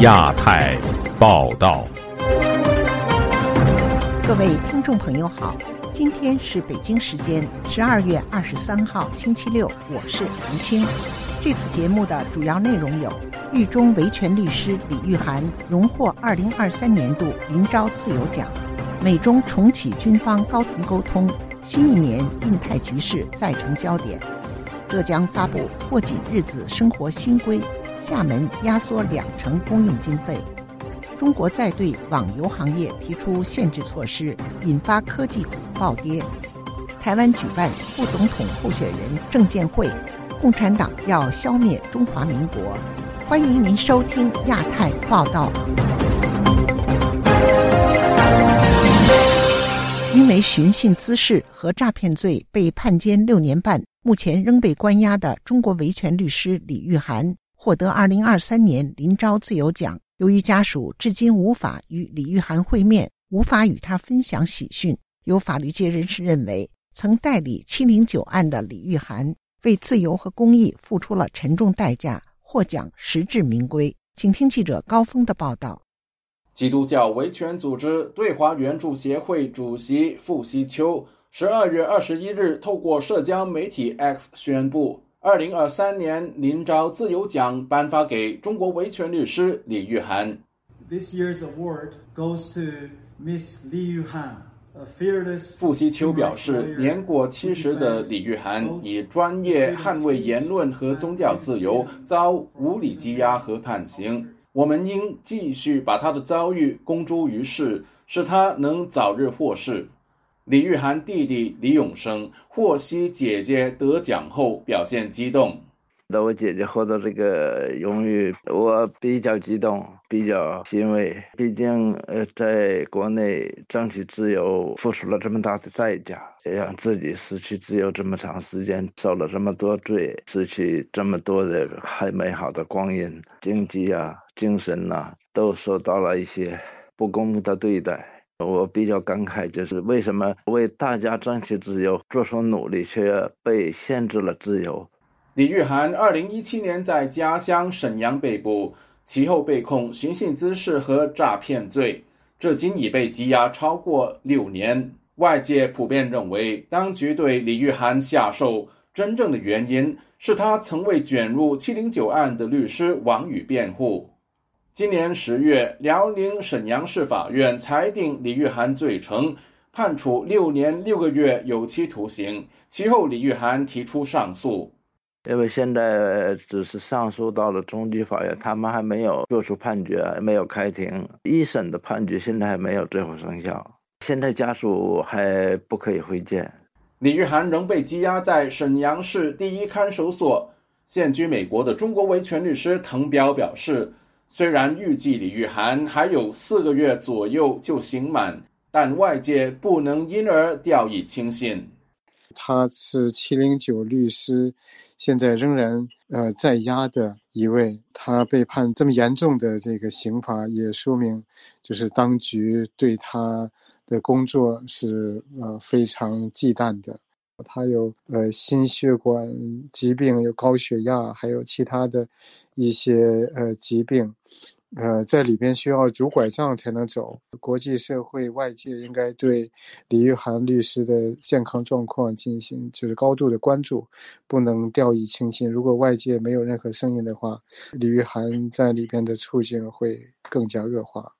亚太报道，各位听众朋友好，今天是北京时间十二月二十三号星期六，我是韩青。这次节目的主要内容有：狱中维权律师李玉涵荣获二零二三年度林昭自由奖；美中重启军方高层沟通；新一年印太局势再成焦点；浙江发布过紧日子生活新规。厦门压缩两成供应经费，中国再对网游行业提出限制措施，引发科技股暴跌。台湾举办副总统候选人证监会，共产党要消灭中华民国。欢迎您收听亚太报道。因为寻衅滋事和诈骗罪被判监六年半，目前仍被关押的中国维权律师李玉涵。获得二零二三年林昭自由奖。由于家属至今无法与李玉涵会面，无法与他分享喜讯，有法律界人士认为，曾代理七零九案的李玉涵为自由和公益付出了沉重代价，获奖实至名归。请听记者高峰的报道。基督教维权组织对华援助协会主席傅西秋十二月二十一日透过社交媒体 X 宣布。二零二三年林昭自由奖颁发给中国维权律师李玉涵。This year's award goes to Miss Li Yuhan, a fearless. 傅西秋表示，年过七十的李玉涵以专业捍卫言论和宗教自由，遭无理羁押和判刑。我们应继续把他的遭遇公诸于世，使他能早日获释。李玉涵弟弟李永生获悉姐姐得奖后，表现激动。那我姐姐获得这个荣誉，我比较激动，比较欣慰。毕竟，呃，在国内争取自由，付出了这么大的代价，让自己失去自由这么长时间，受了这么多罪，失去这么多的很美好的光阴，经济啊、精神呐，都受到了一些不公的对待。我比较感慨，就是为什么为大家争取自由做出努力，却被限制了自由。李玉涵二零一七年在家乡沈阳被捕，其后被控寻衅滋事和诈骗罪，至今已被羁押超过六年。外界普遍认为，当局对李玉涵下手真正的原因是他曾为卷入七零九案的律师王宇辩护。今年十月，辽宁沈阳市法院裁定李玉涵罪成，判处六年六个月有期徒刑。其后，李玉涵提出上诉，因为现在只是上诉到了中级法院，他们还没有作出判决，没有开庭。一审的判决现在还没有最后生效，现在家属还不可以会见。李玉涵仍被羁押在沈阳市第一看守所。现居美国的中国维权律师滕彪表示。虽然预计李玉涵还有四个月左右就刑满，但外界不能因而掉以轻心。他是七零九律师，现在仍然呃在押的一位。他被判这么严重的这个刑罚，也说明就是当局对他的工作是呃非常忌惮的。他有呃心血管疾病，有高血压，还有其他的一些呃疾病，呃在里边需要拄拐杖才能走。国际社会外界应该对李玉涵律师的健康状况进行就是高度的关注，不能掉以轻心。如果外界没有任何声音的话，李玉涵在里边的处境会更加恶化。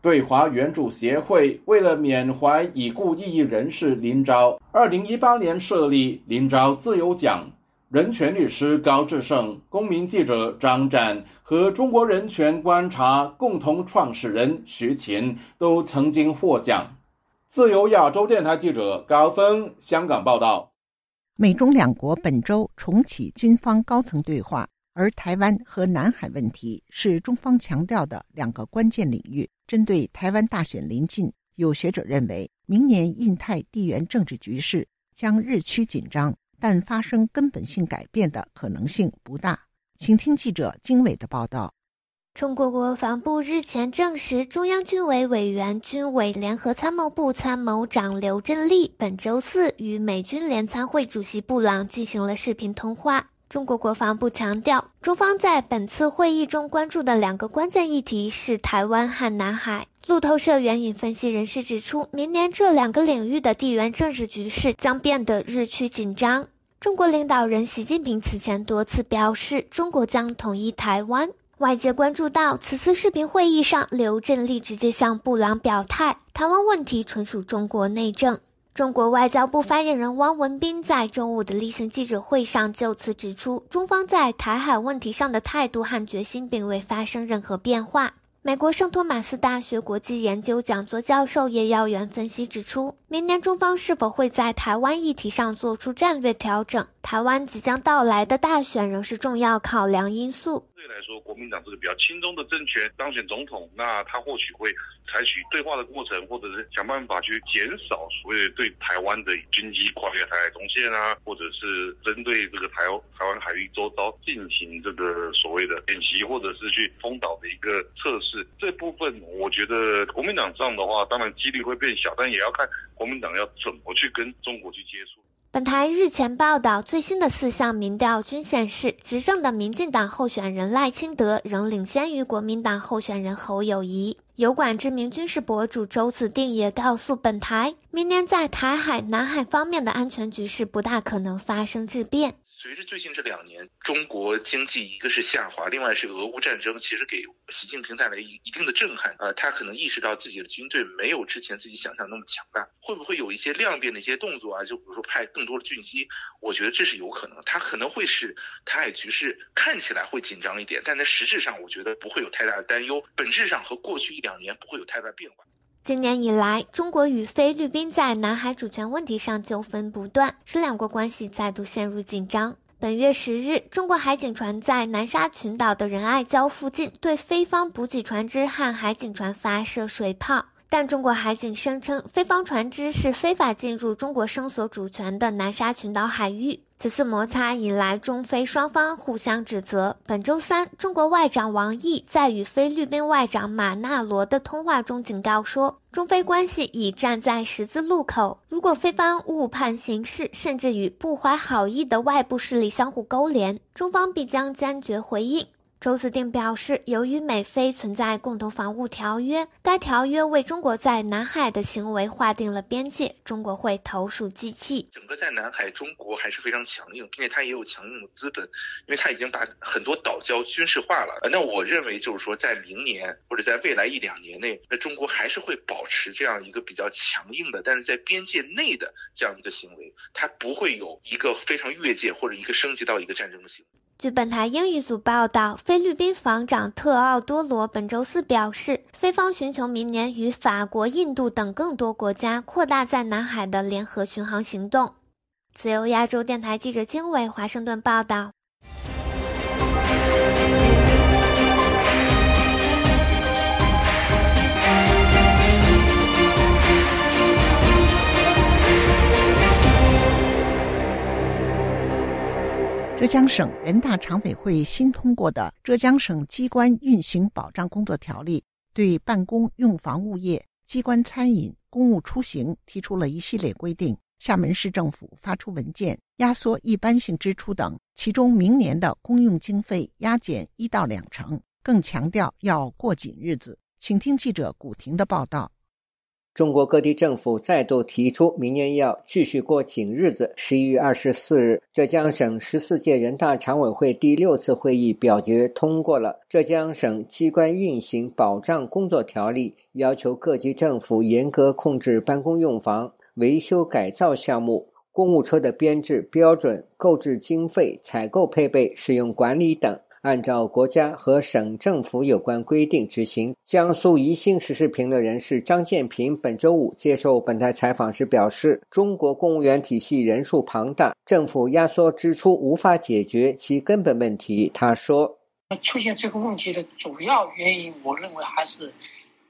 对华援助协会为了缅怀已故异议人士林昭，二零一八年设立林昭自由奖。人权律师高志胜、公民记者张展和中国人权观察共同创始人徐勤都曾经获奖。自由亚洲电台记者高峰香港报道：美中两国本周重启军方高层对话。而台湾和南海问题是中方强调的两个关键领域。针对台湾大选临近，有学者认为，明年印太地缘政治局势将日趋紧张，但发生根本性改变的可能性不大。请听记者经纬的报道。中国国防部日前证实，中央军委委员、军委联合参谋部参谋长刘振利本周四与美军联参会主席布朗进行了视频通话。中国国防部强调，中方在本次会议中关注的两个关键议题是台湾和南海。路透社援引分析人士指出，明年这两个领域的地缘政治局势将变得日趋紧张。中国领导人习近平此前多次表示，中国将统一台湾。外界关注到，此次视频会议上，刘振利直接向布朗表态，台湾问题纯属中国内政。中国外交部发言人汪文斌在周五的例行记者会上就此指出，中方在台海问题上的态度和决心并未发生任何变化。美国圣托马斯大学国际研究讲座教授叶耀元分析指出，明年中方是否会在台湾议题上做出战略调整，台湾即将到来的大选仍是重要考量因素。来说，国民党这个比较轻松的政权当选总统，那他或许会采取对话的过程，或者是想办法去减少所谓对台湾的军机跨越台海中线啊，或者是针对这个台台湾海域周遭进行这个所谓的演习，或者是去封岛的一个测试。这部分我觉得国民党这样的话，当然几率会变小，但也要看国民党要怎么去跟中国去接触。本台日前报道，最新的四项民调均显示，执政的民进党候选人赖清德仍领先于国民党候选人侯友谊。油管知名军事博主周子定也告诉本台，明年在台海、南海方面的安全局势不大可能发生质变。随着最近这两年中国经济一个是下滑，另外是俄乌战争，其实给习近平带来一一定的震撼。呃，他可能意识到自己的军队没有之前自己想象那么强大，会不会有一些量变的一些动作啊？就比如说派更多的军机，我觉得这是有可能。他可能会使台海局势看起来会紧张一点，但在实质上，我觉得不会有太大的担忧。本质上和过去一两年不会有太大变化。今年以来，中国与菲律宾在南海主权问题上纠纷不断，使两国关系再度陷入紧张。本月十日，中国海警船在南沙群岛的仁爱礁附近对菲方补给船只和海警船发射水炮，但中国海警声称，菲方船只是非法进入中国声索主权的南沙群岛海域。此次摩擦引来中非双方互相指责。本周三，中国外长王毅在与菲律宾外长马纳罗的通话中警告说，中非关系已站在十字路口，如果菲方误判形势，甚至与不怀好意的外部势力相互勾连，中方必将坚决回应。周子定表示，由于美菲存在共同防务条约，该条约为中国在南海的行为划定了边界，中国会投鼠忌器。整个在南海，中国还是非常强硬，并且它也有强硬的资本，因为它已经把很多岛礁军事化了。那我认为，就是说，在明年或者在未来一两年内，那中国还是会保持这样一个比较强硬的，但是在边界内的这样一个行为，它不会有一个非常越界或者一个升级到一个战争的行为。据本台英语组报道，菲律宾防长特奥多罗本周四表示，菲方寻求明年与法国、印度等更多国家扩大在南海的联合巡航行动。自由亚洲电台记者经纬华盛顿报道。浙江省人大常委会新通过的《浙江省机关运行保障工作条例》，对办公用房物业、机关餐饮、公务出行提出了一系列规定。厦门市政府发出文件，压缩一般性支出等，其中明年的公用经费压减一到两成，更强调要过紧日子。请听记者古婷的报道。中国各地政府再度提出明年要继续过紧日子。十一月二十四日，浙江省十四届人大常委会第六次会议表决通过了《浙江省机关运行保障工作条例》，要求各级政府严格控制办公用房维修改造项目、公务车的编制标准、购置经费、采购配备、使用管理等。按照国家和省政府有关规定执行。江苏宜兴时事评论人士张建平本周五接受本台采访时表示：“中国公务员体系人数庞大，政府压缩支出无法解决其根本问题。”他说：“出现这个问题的主要原因，我认为还是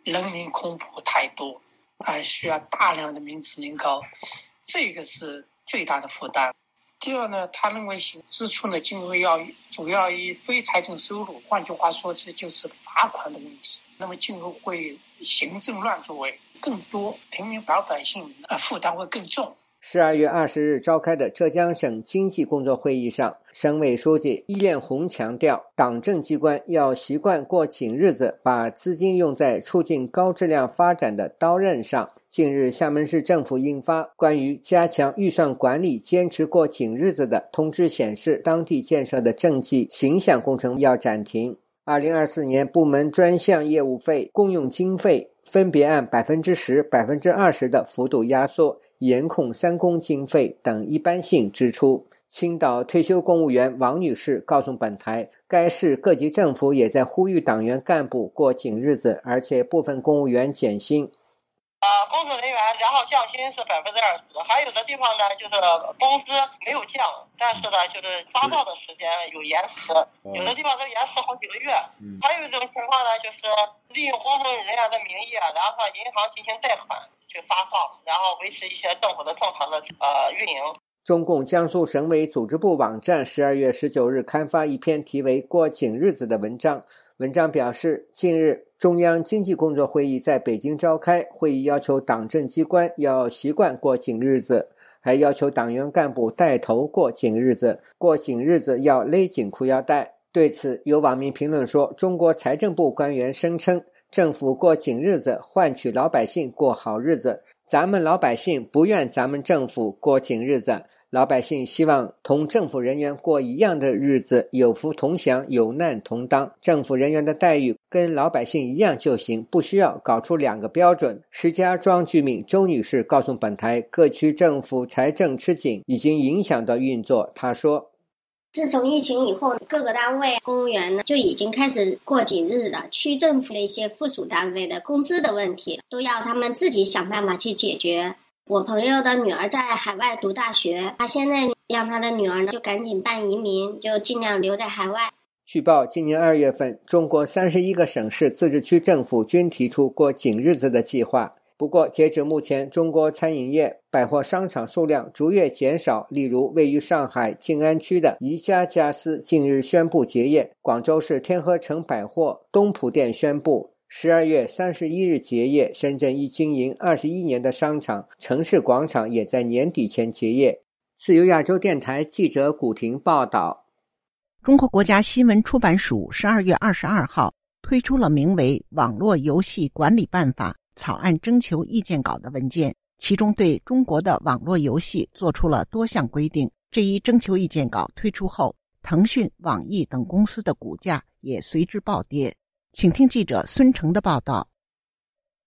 人民空婆太多，还需要大量的民脂民膏，这个是最大的负担。第二呢，他认为行支出呢，今后要主要以非财政收入，换句话说，这就是罚款的问题。那么今后会行政乱作为更多，平民老百姓呃负担会更重。十二月二十日召开的浙江省经济工作会议上，省委书记易炼红强调，党政机关要习惯过紧日子，把资金用在促进高质量发展的刀刃上。近日，厦门市政府印发关于加强预算管理、坚持过紧日子的通知，显示当地建设的政绩形象工程要暂停。二零二四年部门专项业务费公用经费分别按百分之十、百分之二十的幅度压缩。严控三公经费等一般性支出。青岛退休公务员王女士告诉本台，该市各级政府也在呼吁党员干部过紧日子，而且部分公务员减薪。呃，工作人员然后降薪是百分之二十，还有的地方呢就是工资没有降，但是呢就是发放的时间有延迟，有的地方都延迟好几个月。还有一种情况呢，就是利用工作人员的名义啊，然后向银行进行贷款。去发放，然后维持一些政府的正常的呃运营。中共江苏省委组织部网站十二月十九日刊发一篇题为《过紧日子》的文章。文章表示，近日中央经济工作会议在北京召开，会议要求党政机关要习惯过紧日子，还要求党员干部带头过紧日子。过紧日子要勒紧裤腰带。对此，有网民评论说：“中国财政部官员声称。”政府过紧日子，换取老百姓过好日子。咱们老百姓不愿咱们政府过紧日子，老百姓希望同政府人员过一样的日子，有福同享，有难同当。政府人员的待遇跟老百姓一样就行，不需要搞出两个标准。石家庄居民周女士告诉本台，各区政府财政吃紧，已经影响到运作。她说。自从疫情以后，各个单位公务员呢就已经开始过紧日子了。区政府的一些附属单位的工资的问题，都要他们自己想办法去解决。我朋友的女儿在海外读大学，他现在让他的女儿呢就赶紧办移民，就尽量留在海外。据报，今年二月份，中国三十一个省市自治区政府均提出过紧日子的计划。不过，截止目前，中国餐饮业、百货商场数量逐月减少。例如，位于上海静安区的宜家家私近日宣布结业；广州市天河城百货东圃店宣布十二月三十一日结业。深圳一经营二十一年的商场城市广场也在年底前结业。自由亚洲电台记者古婷报道：中国国家新闻出版署十二月二十二号推出了名为《网络游戏管理办法》。草案征求意见稿的文件，其中对中国的网络游戏做出了多项规定。这一征求意见稿推出后，腾讯、网易等公司的股价也随之暴跌。请听记者孙成的报道。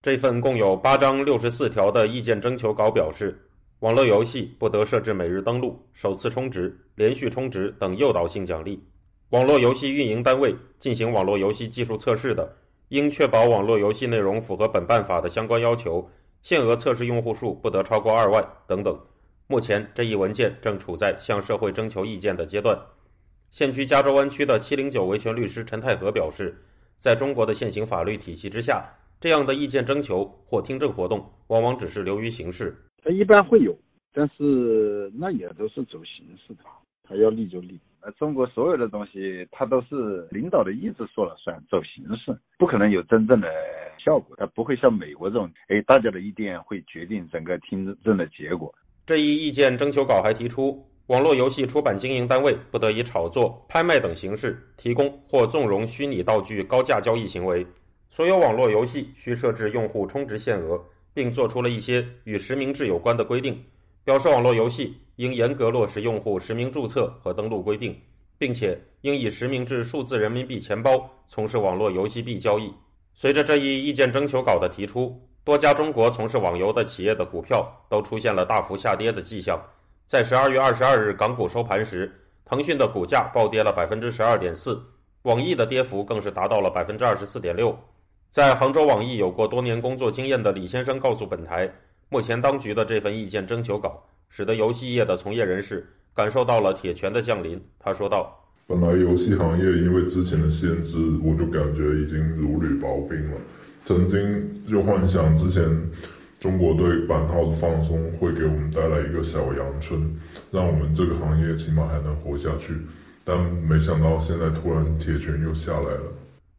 这份共有八章六十四条的意见征求稿表示，网络游戏不得设置每日登录、首次充值、连续充值等诱导性奖励。网络游戏运营单位进行网络游戏技术测试的。应确保网络游戏内容符合本办法的相关要求，限额测试用户数不得超过二万等等。目前这一文件正处在向社会征求意见的阶段。现居加州湾区的七零九维权律师陈太和表示，在中国的现行法律体系之下，这样的意见征求或听证活动往往只是流于形式。他一般会有，但是那也都是走形式的，他要立就立。呃，中国所有的东西，它都是领导的意志说了算，走形式，不可能有真正的效果。它不会像美国这种，哎，大家的意见会决定整个听证的结果。这一意见征求稿还提出，网络游戏出版经营单位不得以炒作、拍卖等形式提供或纵容虚拟道具高价交易行为。所有网络游戏需设置用户充值限额，并做出了一些与实名制有关的规定。表示网络游戏应严格落实用户实名注册和登录规定，并且应以实名制数字人民币钱包从事网络游戏币交易。随着这一意见征求稿的提出，多家中国从事网游的企业的股票都出现了大幅下跌的迹象。在十二月二十二日港股收盘时，腾讯的股价暴跌了百分之十二点四，网易的跌幅更是达到了百分之二十四点六。在杭州网易有过多年工作经验的李先生告诉本台。目前当局的这份意见征求稿，使得游戏业的从业人士感受到了铁拳的降临。他说道：“本来游戏行业因为之前的限制，我就感觉已经如履薄冰了。曾经就幻想之前中国对版号的放松会给我们带来一个小阳春，让我们这个行业起码还能活下去。但没想到现在突然铁拳又下来了。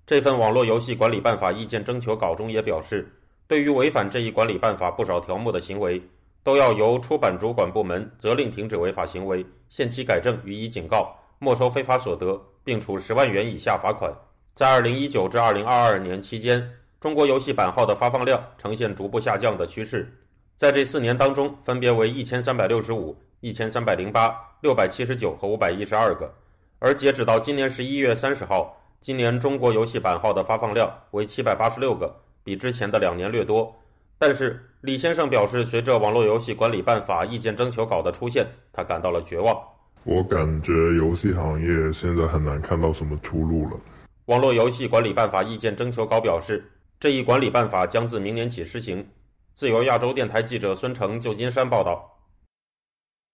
这份网络游戏管理办法意见征求稿中也表示，对于违反这一管理办法不少条目的行为，都要由出版主管部门责令停止违法行为，限期改正，予以警告，没收非法所得，并处十万元以下罚款。在二零一九至二零二二年期间，中国游戏版号的发放量呈现逐步下降的趋势。在这四年当中，分别为一千三百六十五、一千三百零八、六百七十九和五百一十二个。而截止到今年十一月三十号，今年中国游戏版号的发放量为七百八十六个，比之前的两年略多。但是李先生表示，随着网络游戏管理办法意见征求稿的出现，他感到了绝望。我感觉游戏行业现在很难看到什么出路了。网络游戏管理办法意见征求稿表示，这一管理办法将自明年起施行。自由亚洲电台记者孙成，旧金山报道。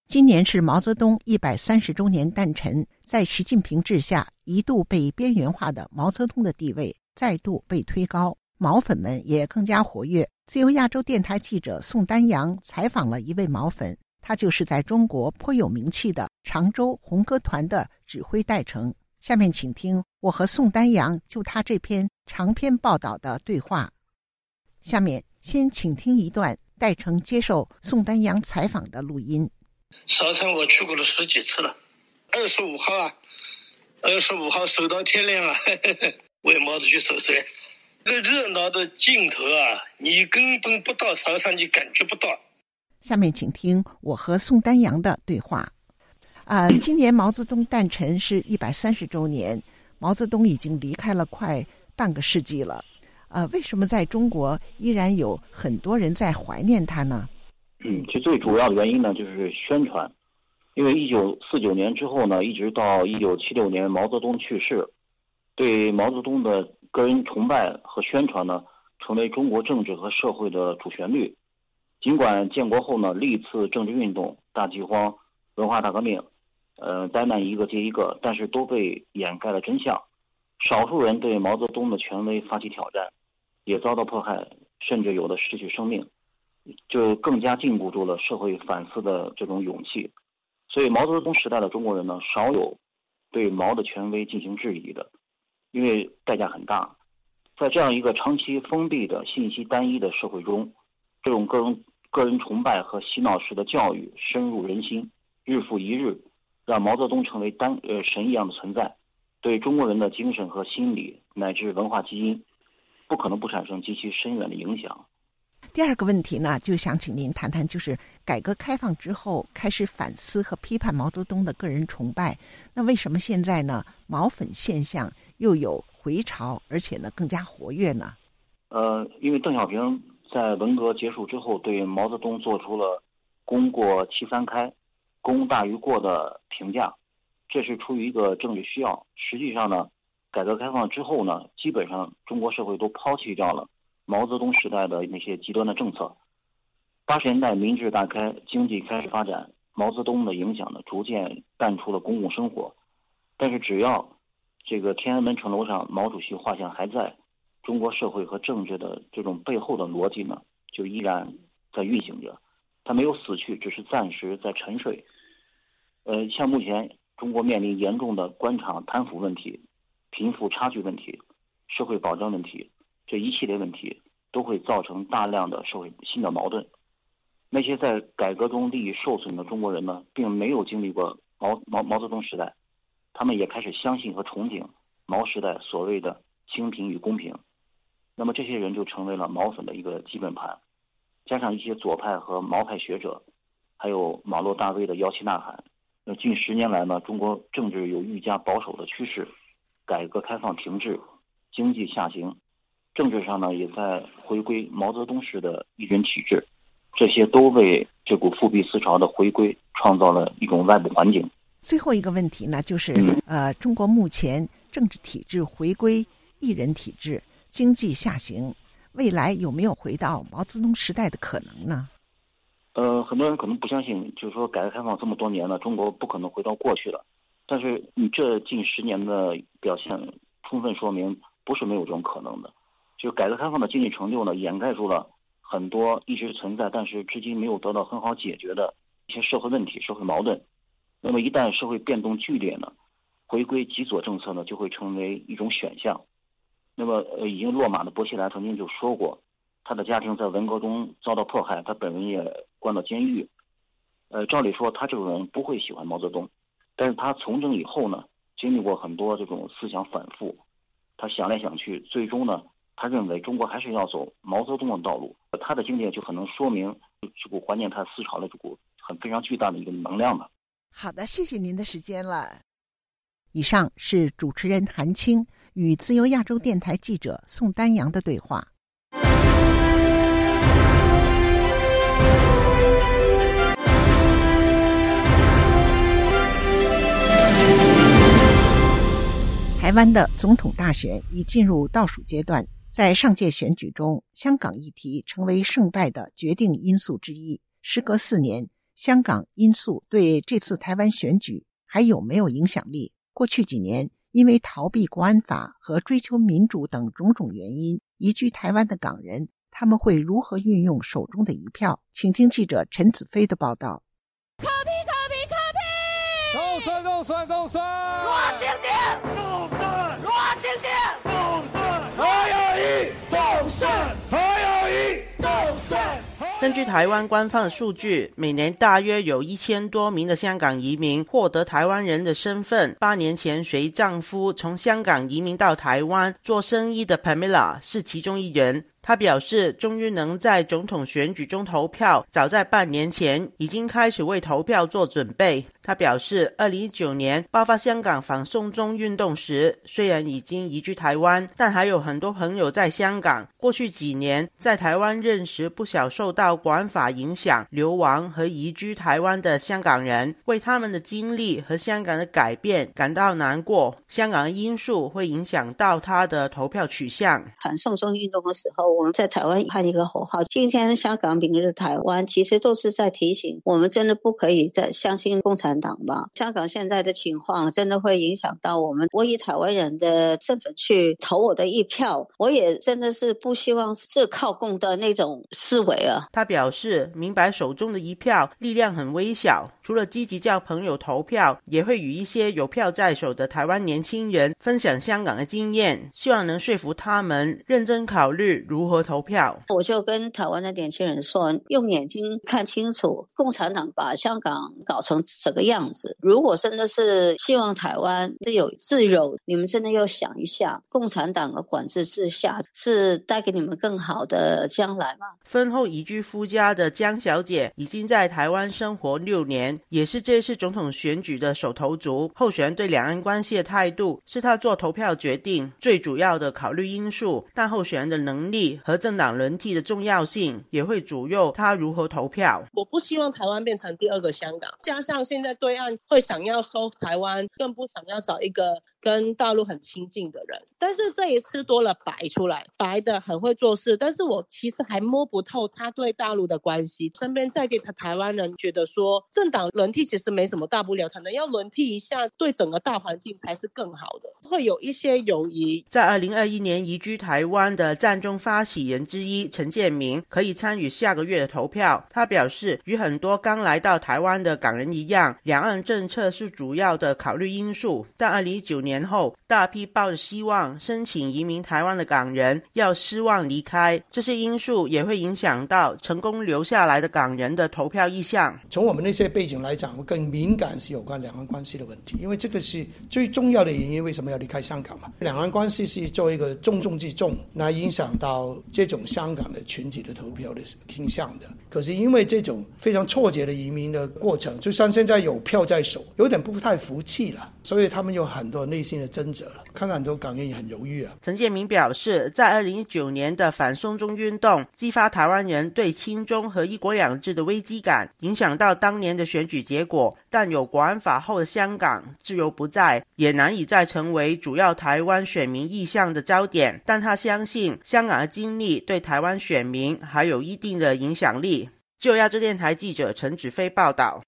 今年是毛泽东一百三十周年诞辰，在习近平治下，一度被边缘化的毛泽东的地位再度被推高。毛粉们也更加活跃。自由亚洲电台记者宋丹阳采访了一位毛粉，他就是在中国颇有名气的常州红歌团的指挥戴成。下面请听我和宋丹阳就他这篇长篇报道的对话。下面先请听一段戴成接受宋丹阳采访的录音。韶山我去过了十几次了，二十五号啊，二十五号守到天亮啊，为毛子去守岁。这个热闹的镜头啊，你根本不到潮场，你感觉不到。下面请听我和宋丹阳的对话。啊，今年毛泽东诞辰是一百三十周年，毛泽东已经离开了快半个世纪了。呃，为什么在中国依然有很多人在怀念他呢？嗯，其实最主要的原因呢，就是宣传。因为一九四九年之后呢，一直到一九七六年毛泽东去世，对毛泽东的。个人崇拜和宣传呢，成为中国政治和社会的主旋律。尽管建国后呢，历次政治运动、大饥荒、文化大革命，呃，灾难一个接一个，但是都被掩盖了真相。少数人对毛泽东的权威发起挑战，也遭到迫害，甚至有的失去生命，就更加禁锢住了社会反思的这种勇气。所以，毛泽东时代的中国人呢，少有对毛的权威进行质疑的。因为代价很大，在这样一个长期封闭的信息单一的社会中，这种个人个人崇拜和洗脑式的教育深入人心，日复一日，让毛泽东成为单呃神一样的存在，对中国人的精神和心理乃至文化基因，不可能不产生极其深远的影响。第二个问题呢，就想请您谈谈，就是改革开放之后开始反思和批判毛泽东的个人崇拜，那为什么现在呢毛粉现象又有回潮，而且呢更加活跃呢？呃，因为邓小平在文革结束之后对毛泽东做出了“功过七三开，功大于过”的评价，这是出于一个政治需要。实际上呢，改革开放之后呢，基本上中国社会都抛弃掉了。毛泽东时代的那些极端的政策，八十年代民智大开，经济开始发展，毛泽东的影响呢逐渐淡出了公共生活。但是只要这个天安门城楼上毛主席画像还在，中国社会和政治的这种背后的逻辑呢就依然在运行着，他没有死去，只是暂时在沉睡。呃，像目前中国面临严重的官场贪腐问题、贫富差距问题、社会保障问题。这一系列问题都会造成大量的社会新的矛盾。那些在改革中利益受损的中国人呢，并没有经历过毛毛毛泽东时代，他们也开始相信和憧憬毛时代所谓的清贫与公平。那么这些人就成为了毛粉的一个基本盘。加上一些左派和毛派学者，还有网络大 V 的摇旗呐喊，那近十年来呢，中国政治有愈加保守的趋势，改革开放停滞，经济下行。政治上呢，也在回归毛泽东式的一人体制，这些都为这股复辟思潮的回归创造了一种外部环境。最后一个问题呢，就是呃，中国目前政治体制回归一人体制，经济下行，未来有没有回到毛泽东时代的可能呢？呃，很多人可能不相信，就是说改革开放这么多年了，中国不可能回到过去了。但是你这近十年的表现，充分说明不是没有这种可能的。就改革开放的经济成就呢，掩盖住了很多一直存在，但是至今没有得到很好解决的一些社会问题、社会矛盾。那么一旦社会变动剧烈呢，回归极左政策呢就会成为一种选项。那么呃，已经落马的薄熙来曾经就说过，他的家庭在文革中遭到迫害，他本人也关到监狱。呃，照理说他这个人不会喜欢毛泽东，但是他从政以后呢，经历过很多这种思想反复，他想来想去，最终呢。他认为中国还是要走毛泽东的道路，他的经历就可能说明这股怀念他思潮的这股很非常巨大的一个能量吧。好的，谢谢您的时间了。以上是主持人韩青与自由亚洲电台记者宋丹阳的对话。台湾的总统大选已进入倒数阶段。在上届选举中，香港议题成为胜败的决定因素之一。时隔四年，香港因素对这次台湾选举还有没有影响力？过去几年，因为逃避国安法和追求民主等种种原因，移居台湾的港人，他们会如何运用手中的一票？请听记者陈子飞的报道。可批可批可批！动算动据台湾官方的数据，每年大约有一千多名的香港移民获得台湾人的身份。八年前随丈夫从香港移民到台湾做生意的 Pamela 是其中一人。她表示，终于能在总统选举中投票，早在半年前已经开始为投票做准备。他表示，二零一九年爆发香港反送中运动时，虽然已经移居台湾，但还有很多朋友在香港。过去几年，在台湾认识不少受到国安法影响流亡和移居台湾的香港人，为他们的经历和香港的改变感到难过。香港的因素会影响到他的投票取向。反送中运动的时候。我们在台湾喊一个口号：今天香港，明日台湾。其实都是在提醒我们，真的不可以再相信共产党吧？香港现在的情况真的会影响到我们。我以台湾人的身份去投我的一票，我也真的是不希望是靠共的那种思维啊。他表示，明白手中的一票力量很微小，除了积极叫朋友投票，也会与一些有票在手的台湾年轻人分享香港的经验，希望能说服他们认真考虑如。何投票？我就跟台湾的年轻人说：用眼睛看清楚，共产党把香港搞成这个样子。如果真的是希望台湾是有自由，你们真的要想一下，共产党的管制之下是带给你们更好的将来吗？婚后移居夫家的江小姐已经在台湾生活六年，也是这次总统选举的手头足。候选人对两岸关系的态度是他做投票决定最主要的考虑因素，但候选人的能力。和政党轮替的重要性也会左右他如何投票。我不希望台湾变成第二个香港，加上现在对岸会想要收台湾，更不想要找一个。跟大陆很亲近的人，但是这一次多了白出来，白的很会做事，但是我其实还摸不透他对大陆的关系。身边在地的台湾人觉得说，政党轮替其实没什么大不了，可能要轮替一下，对整个大环境才是更好的。会有一些犹疑。在二零二一年移居台湾的战中发起人之一陈建明可以参与下个月的投票。他表示，与很多刚来到台湾的港人一样，两岸政策是主要的考虑因素。但二零一九年。年后，大批抱着希望申请移民台湾的港人要失望离开，这些因素也会影响到成功留下来的港人的投票意向。从我们那些背景来讲，我更敏感是有关两岸关系的问题，因为这个是最重要的原因。为什么要离开香港嘛？两岸关系是作为一个重中之重，来影响到这种香港的群体的投票的倾向的。可是因为这种非常挫折的移民的过程，就像现在有票在手，有点不太服气了，所以他们有很多那内。新的争执了，看看很多港人也很犹豫啊。陈建明表示，在二零一九年的反送中运动激发台湾人对亲中和一国两制的危机感，影响到当年的选举结果。但有国安法后的香港自由不在，也难以再成为主要台湾选民意向的焦点。但他相信，香港的经历对台湾选民还有一定的影响力。就亚洲电台记者陈子飞报道。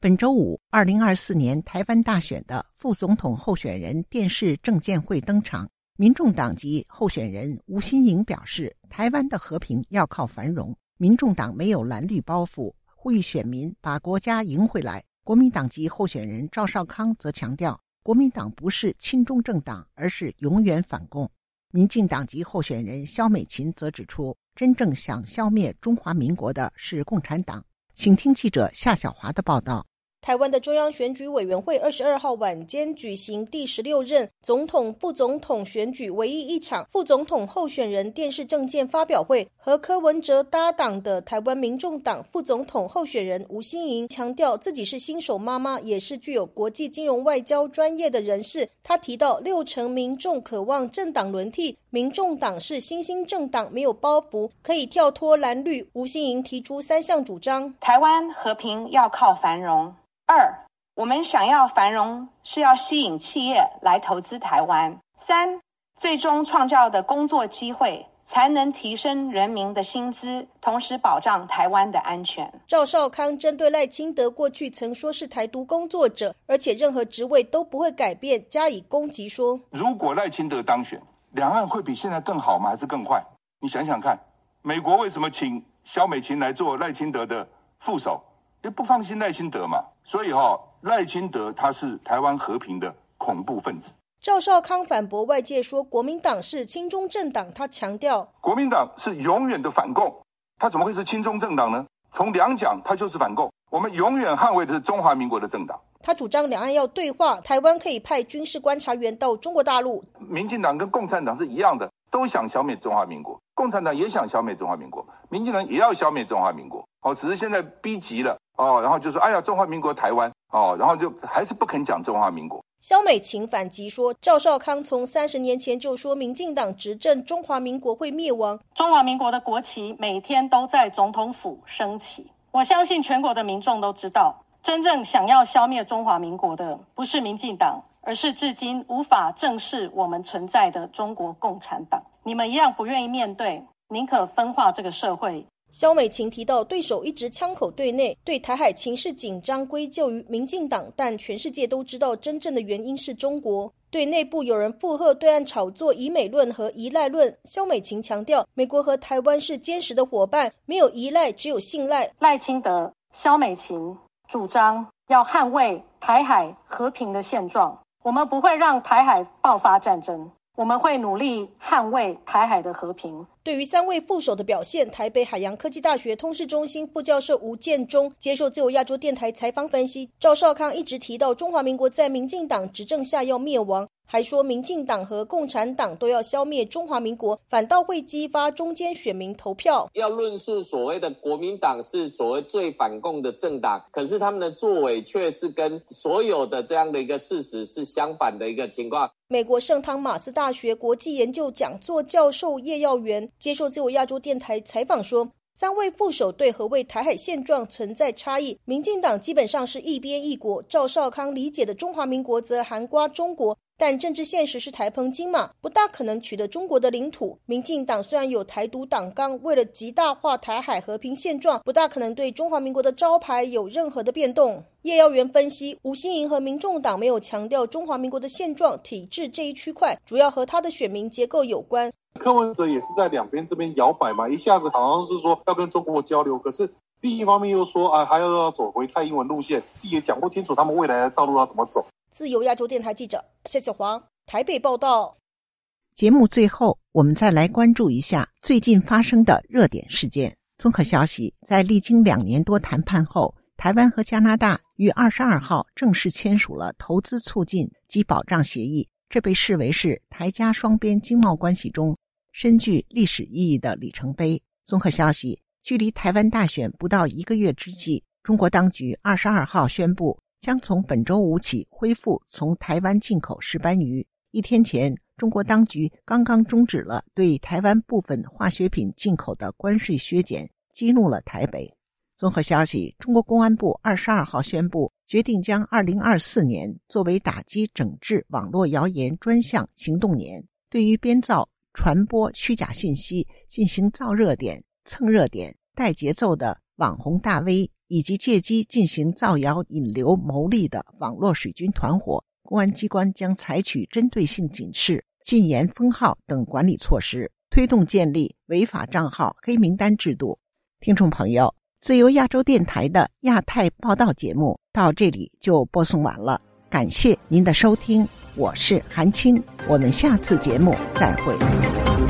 本周五，二零二四年台湾大选的副总统候选人电视证监会登场。民众党籍候选人吴新颖表示，台湾的和平要靠繁荣。民众党没有蓝绿包袱，呼吁选民把国家赢回来。国民党籍候选人赵少康则强调，国民党不是亲中政党，而是永远反共。民进党籍候选人肖美琴则指出，真正想消灭中华民国的是共产党。请听记者夏小华的报道。台湾的中央选举委员会二十二号晚间举行第十六任总统、副总统选举唯一一场副总统候选人电视政见发表会，和柯文哲搭档的台湾民众党副总统候选人吴欣盈强调自己是新手妈妈，也是具有国际金融外交专业的人士。他提到，六成民众渴望政党轮替，民众党是新兴政党，没有包袱，可以跳脱蓝绿。吴欣盈提出三项主张：台湾和平要靠繁荣。二，我们想要繁荣，是要吸引企业来投资台湾。三，最终创造的工作机会，才能提升人民的薪资，同时保障台湾的安全。赵少康针对赖清德过去曾说是台独工作者，而且任何职位都不会改变，加以攻击说：如果赖清德当选，两岸会比现在更好吗？还是更坏？你想想看，美国为什么请萧美琴来做赖清德的副手？也不放心赖清德嘛，所以哈赖清德他是台湾和平的恐怖分子。赵少康反驳外界说国民党是亲中政党，他强调国民党是永远的反共，他怎么会是亲中政党呢？从两讲他就是反共，我们永远捍卫的是中华民国的政党。他主张两岸要对话，台湾可以派军事观察员到中国大陆。民进党跟共产党是一样的，都想消灭中华民国，共产党也想消灭中华民国，民进党也要消灭中华民国。哦，只是现在逼急了。哦，然后就说，哎呀，中华民国台湾哦，然后就还是不肯讲中华民国。肖美琴反击说，赵少康从三十年前就说，民进党执政，中华民国会灭亡。中华民国的国旗每天都在总统府升起。我相信全国的民众都知道，真正想要消灭中华民国的，不是民进党，而是至今无法正视我们存在的中国共产党。你们一样不愿意面对，宁可分化这个社会。肖美琴提到，对手一直枪口对内，对台海情势紧张归咎于民进党，但全世界都知道真正的原因是中国。对内部有人附和对岸炒作以美论和依赖论。肖美琴强调，美国和台湾是坚实的伙伴，没有依赖，只有信赖。赖清德、肖美琴主张要捍卫台海和平的现状，我们不会让台海爆发战争。我们会努力捍卫台海的和平。对于三位副手的表现，台北海洋科技大学通识中心副教授吴建中接受自由亚洲电台采访分析，赵少康一直提到中华民国在民进党执政下要灭亡。还说，民进党和共产党都要消灭中华民国，反倒会激发中间选民投票。要论述所谓的国民党是所谓最反共的政党，可是他们的作为却是跟所有的这样的一个事实是相反的一个情况。美国圣汤马斯大学国际研究讲座教授叶耀元接受自由亚洲电台采访说，三位副手对何谓台海现状存在差异，民进党基本上是一边一国，赵少康理解的中华民国则含瓜中国。但政治现实是台澎金马不大可能取得中国的领土。民进党虽然有台独党纲，为了极大化台海和平现状，不大可能对中华民国的招牌有任何的变动。叶耀元分析，吴欣盈和民众党没有强调中华民国的现状体制这一区块，主要和他的选民结构有关。柯文哲也是在两边这边摇摆嘛，一下子好像是说要跟中国交流，可是另一方面又说啊，还要要走回蔡英文路线，自己也讲不清楚他们未来的道路要怎么走。自由亚洲电台记者谢小黄台北报道。节目最后，我们再来关注一下最近发生的热点事件。综合消息，在历经两年多谈判后，台湾和加拿大于二十二号正式签署了投资促进及保障协议，这被视为是台加双边经贸关系中深具历史意义的里程碑。综合消息，距离台湾大选不到一个月之际，中国当局二十二号宣布。将从本周五起恢复从台湾进口石斑鱼。一天前，中国当局刚刚终止了对台湾部分化学品进口的关税削减，激怒了台北。综合消息，中国公安部二十二号宣布，决定将二零二四年作为打击整治网络谣言专项行动年，对于编造、传播虚假信息、进行造热点、蹭热点、带节奏的网红大 V。以及借机进行造谣引流牟利的网络水军团伙，公安机关将采取针对性警示禁言封号等管理措施，推动建立违法账号黑名单制度。听众朋友，自由亚洲电台的亚太报道节目到这里就播送完了，感谢您的收听，我是韩青，我们下次节目再会。